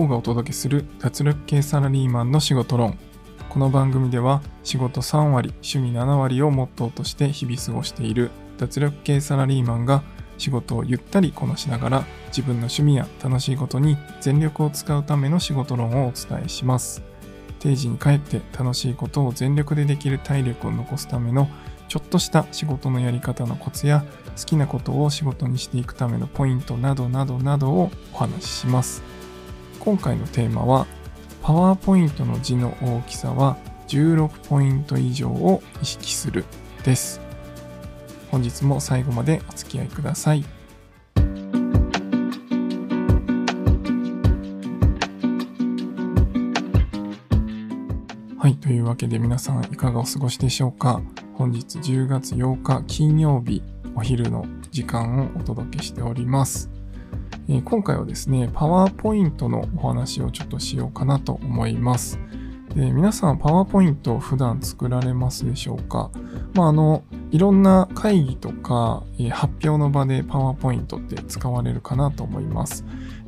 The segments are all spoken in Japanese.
王がお届けする脱力系サラリーマンの仕事論。この番組では仕事3割、趣味7割をモットーとして日々過ごしている脱力系サラリーマンが仕事をゆったりこなしながら自分の趣味や楽しいことに全力を使うための仕事論をお伝えします。定時に帰って楽しいことを全力でできる体力を残すためのちょっとした仕事のやり方のコツや好きなことを仕事にしていくためのポイントなどなどなどをお話しします。今回のテーマはパワーポイントの字の大きさは16ポイント以上を意識するです。本日も最後までお付き合いください。はい。というわけで皆さんいかがお過ごしでしょうか本日10月8日金曜日お昼の時間をお届けしております。え、今回はですね、パワーポイントのお話をちょっとしようかなと思います。で皆さん、パワーポイントを普段作られますでしょうか？まあ、あの、いろんな会議とか、え、発表の場でパワーポイントって使われるかなと思います。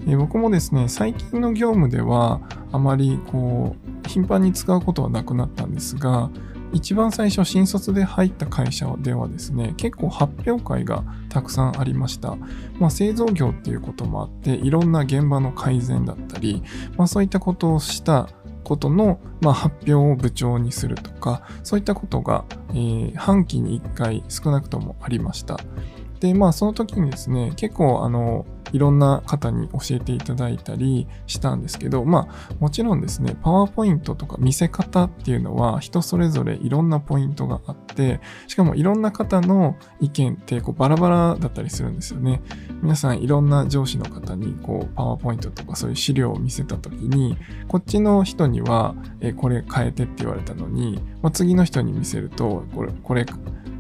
え、僕もですね、最近の業務ではあまりこう、頻繁に使うことはなくなったんですが、一番最初新卒で入った会社ではですね、結構発表会がたくさんありました。まあ、製造業っていうこともあって、いろんな現場の改善だったり、まあ、そういったことをしたことの、まあ、発表を部長にするとか、そういったことが、えー、半期に1回少なくともありました。で、まあその時にですね、結構あの、いろんな方に教えていただいたりしたんですけど、まあもちろんですね、パワーポイントとか見せ方っていうのは人それぞれいろんなポイントがあって、しかもいろんな方の意見ってこうバラバラだったりするんですよね。皆さんいろんな上司の方にこうパワーポイントとかそういう資料を見せた時に、こっちの人には、えこれ変えてって言われたのに、まあ、次の人に見せると、これ、これ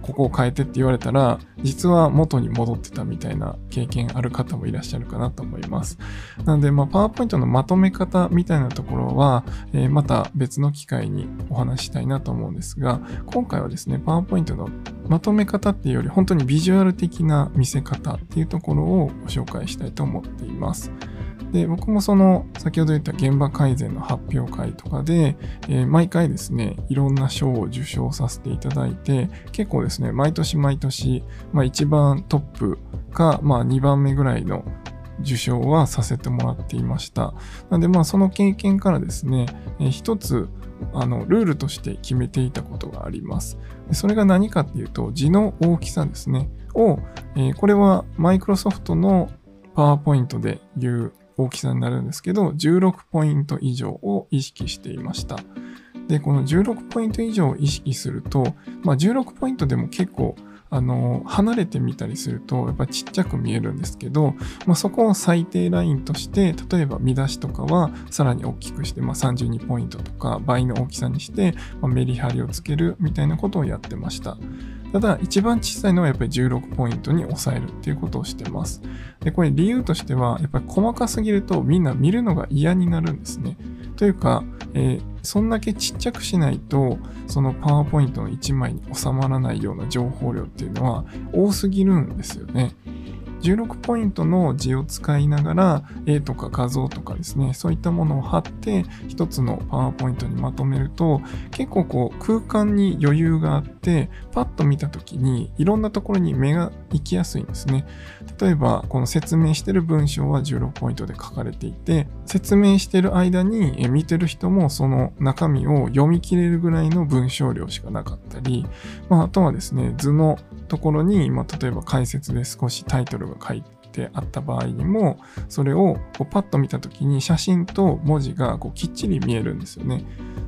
ここを変えてって言われたら、実は元に戻ってたみたいな経験ある方もいらっしゃるかなと思います。なので、まあ、パワーポイントのまとめ方みたいなところは、えー、また別の機会にお話したいなと思うんですが、今回はですね、パワーポイントのまとめ方っていうより、本当にビジュアル的な見せ方っていうところをご紹介したいと思っています。で、僕もその、先ほど言った現場改善の発表会とかで、えー、毎回ですね、いろんな賞を受賞させていただいて、結構ですね、毎年毎年、まあ一番トップか、まあ2番目ぐらいの受賞はさせてもらっていました。なので、まあその経験からですね、えー、一つ、あの、ルールとして決めていたことがあります。それが何かっていうと、字の大きさですね。を、えー、これはマイクロソフトのパワーポイントで言う大きさになるんですけど、16ポイント以上を意識していました。で、この16ポイント以上を意識すると、まあ、16ポイントでも結構、あの、離れてみたりすると、やっぱちっちゃく見えるんですけど、まあ、そこを最低ラインとして、例えば見出しとかはさらに大きくして、まあ、32ポイントとか倍の大きさにして、まあ、メリハリをつけるみたいなことをやってました。ただ、一番小さいのはやっぱり16ポイントに抑えるっていうことをしてます。で、これ理由としては、やっぱり細かすぎるとみんな見るのが嫌になるんですね。というか、えー、そんだけちっちゃくしないと、そのパワーポイントの1枚に収まらないような情報量っていうのは多すぎるんですよね。16ポイントの字を使いながら絵とか画像とかですね、そういったものを貼って一つのパワーポイントにまとめると結構こう空間に余裕があってパッと見た時にいろんなところに目が行きやすいんですね。例えばこの説明してる文章は16ポイントで書かれていて説明してる間に見てる人もその中身を読み切れるぐらいの文章量しかなかったり、まあ、あとはですね、図のところに、まあ、例えば解説で少しタイトルが書いてあった場合にも、それをこうパッと見た時に写真と文字がこうきっちり見えるんですよね。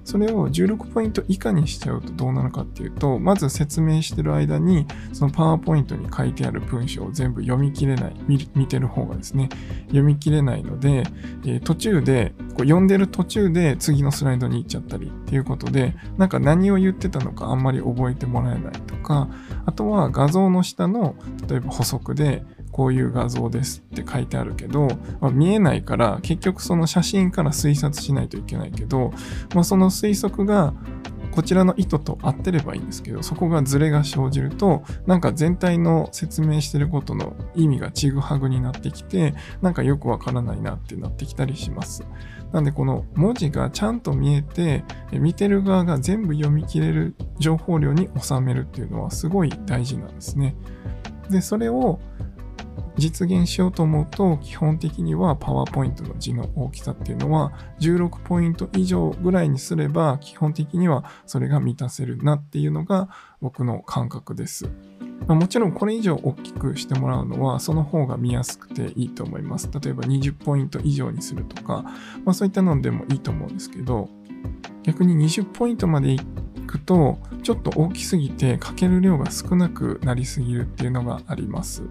それを16ポイント以下にしちゃうとどうなるかっていうと、まず説明してる間に、そのパワーポイントに書いてある文章を全部読み切れない、見てる方がですね、読み切れないので、え、途中で、こう読んでる途中で次のスライドに行っちゃったりっていうことで、なんか何を言ってたのかあんまり覚えてもらえないとか、あとは画像の下の、例えば補足で、こういう画像ですって書いてあるけど、まあ、見えないから結局その写真から推察しないといけないけど、まあ、その推測がこちらの意図と合ってればいいんですけど、そこがズレが生じると、なんか全体の説明してることの意味がちぐはぐになってきて、なんかよくわからないなってなってきたりします。なんでこの文字がちゃんと見えて、見てる側が全部読み切れる情報量に収めるっていうのはすごい大事なんですね。で、それを実現しようと思うと、基本的にはパワーポイントの字の大きさっていうのは16ポイント以上ぐらいにすれば、基本的にはそれが満たせるなっていうのが僕の感覚です。まあ、もちろんこれ以上大きくしてもらうのはその方が見やすくていいと思います。例えば20ポイント以上にするとか、まあ、そういったのでもいいと思うんですけど、逆に20ポイントまでいくと、ちょっと大きすぎてかける量が少なくなりすぎるっていうのがあります。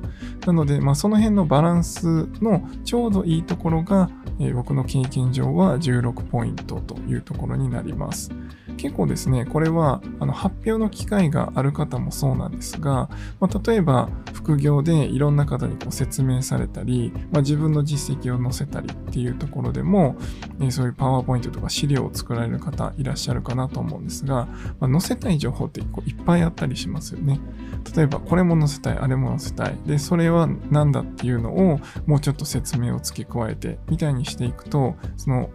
なので、まあ、その辺のバランスのちょうどいいところが、えー、僕の経験上は16ポイントというところになります。結構ですね、これはあの発表の機会がある方もそうなんですが、まあ、例えば副業でいろんな方にこう説明されたり、まあ、自分の実績を載せたりっていうところでも、えー、そういうパワーポイントとか資料を作られる方いらっしゃるかなと思うんですが、まあ、載せたい情報ってこういっぱいあったりしますよね。例えば、これも載せたい、あれも載せたい。で、それは何だっていうのをもうちょっと説明を付け加えてみたいにしていくと、その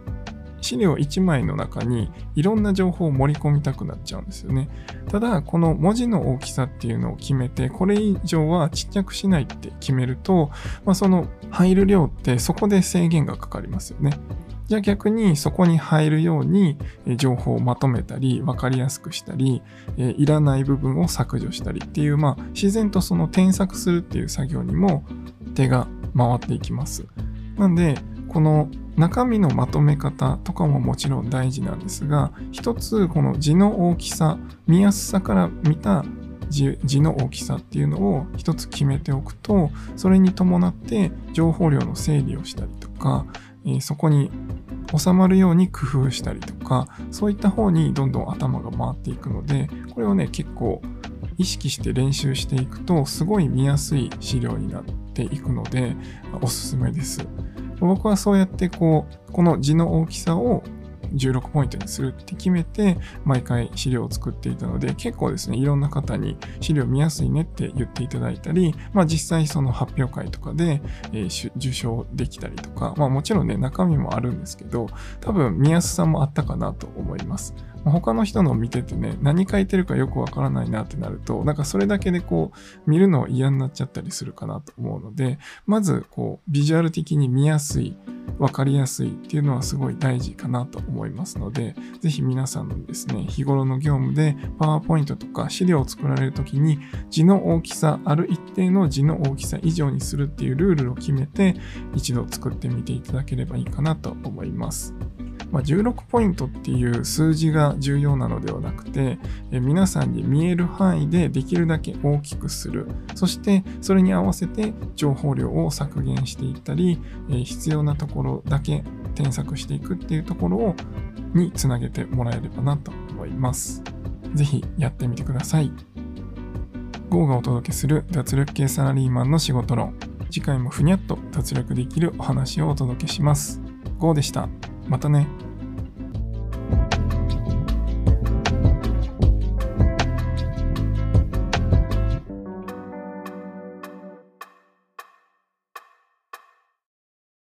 資料1枚の中にいろんな情報を盛り込みたくなっちゃうんですよね。ただ、この文字の大きさっていうのを決めて、これ以上はちっちゃくしないって決めると、まあ、その入る量ってそこで制限がかかりますよね。じゃあ逆にそこに入るように情報をまとめたり、わかりやすくしたり、いらない部分を削除したりっていう、まあ、自然とその添削するっていう作業にも手が回っていきます。なんで、この中身のまとめ方とかももちろん大事なんですが、一つこの字の大きさ、見やすさから見た字の大きさっていうのを一つ決めておくと、それに伴って情報量の整理をしたりとか、えそこに収まるように工夫したりとか、そういった方にどんどん頭が回っていくので、これをね、結構意識して練習していくと、すごい見やすい資料になっていくので、おすすめです。僕はそうやってこう、この字の大きさを16ポイントにするって決めて、毎回資料を作っていたので、結構ですね、いろんな方に資料見やすいねって言っていただいたり、まあ実際その発表会とかで、えー、受賞できたりとか、まあもちろんね、中身もあるんですけど、多分見やすさもあったかなと思います。他の人のを見ててね、何書いてるかよくわからないなってなると、なんかそれだけでこう、見るの嫌になっちゃったりするかなと思うので、まずこう、ビジュアル的に見やすい、わかりやすいっていうのはすごい大事かなと思いますので、ぜひ皆さんのですね、日頃の業務でパワーポイントとか資料を作られるときに字の大きさ、ある一定の字の大きさ以上にするっていうルールを決めて一度作ってみていただければいいかなと思います。まあ、16ポイントっていう数字が重要なのではなくて、え皆さんに見える範囲でできるだけ大きくする。そしてそれに合わせて情報量を削減していったり、え必要なところだけ添削していくっていうところをにつなげてもらえればなと思います。ぜひやってみてください。GO がお届けする脱力系サラリーマンの仕事論。次回もふにゃっと脱力できるお話をお届けします。GO でした。またね。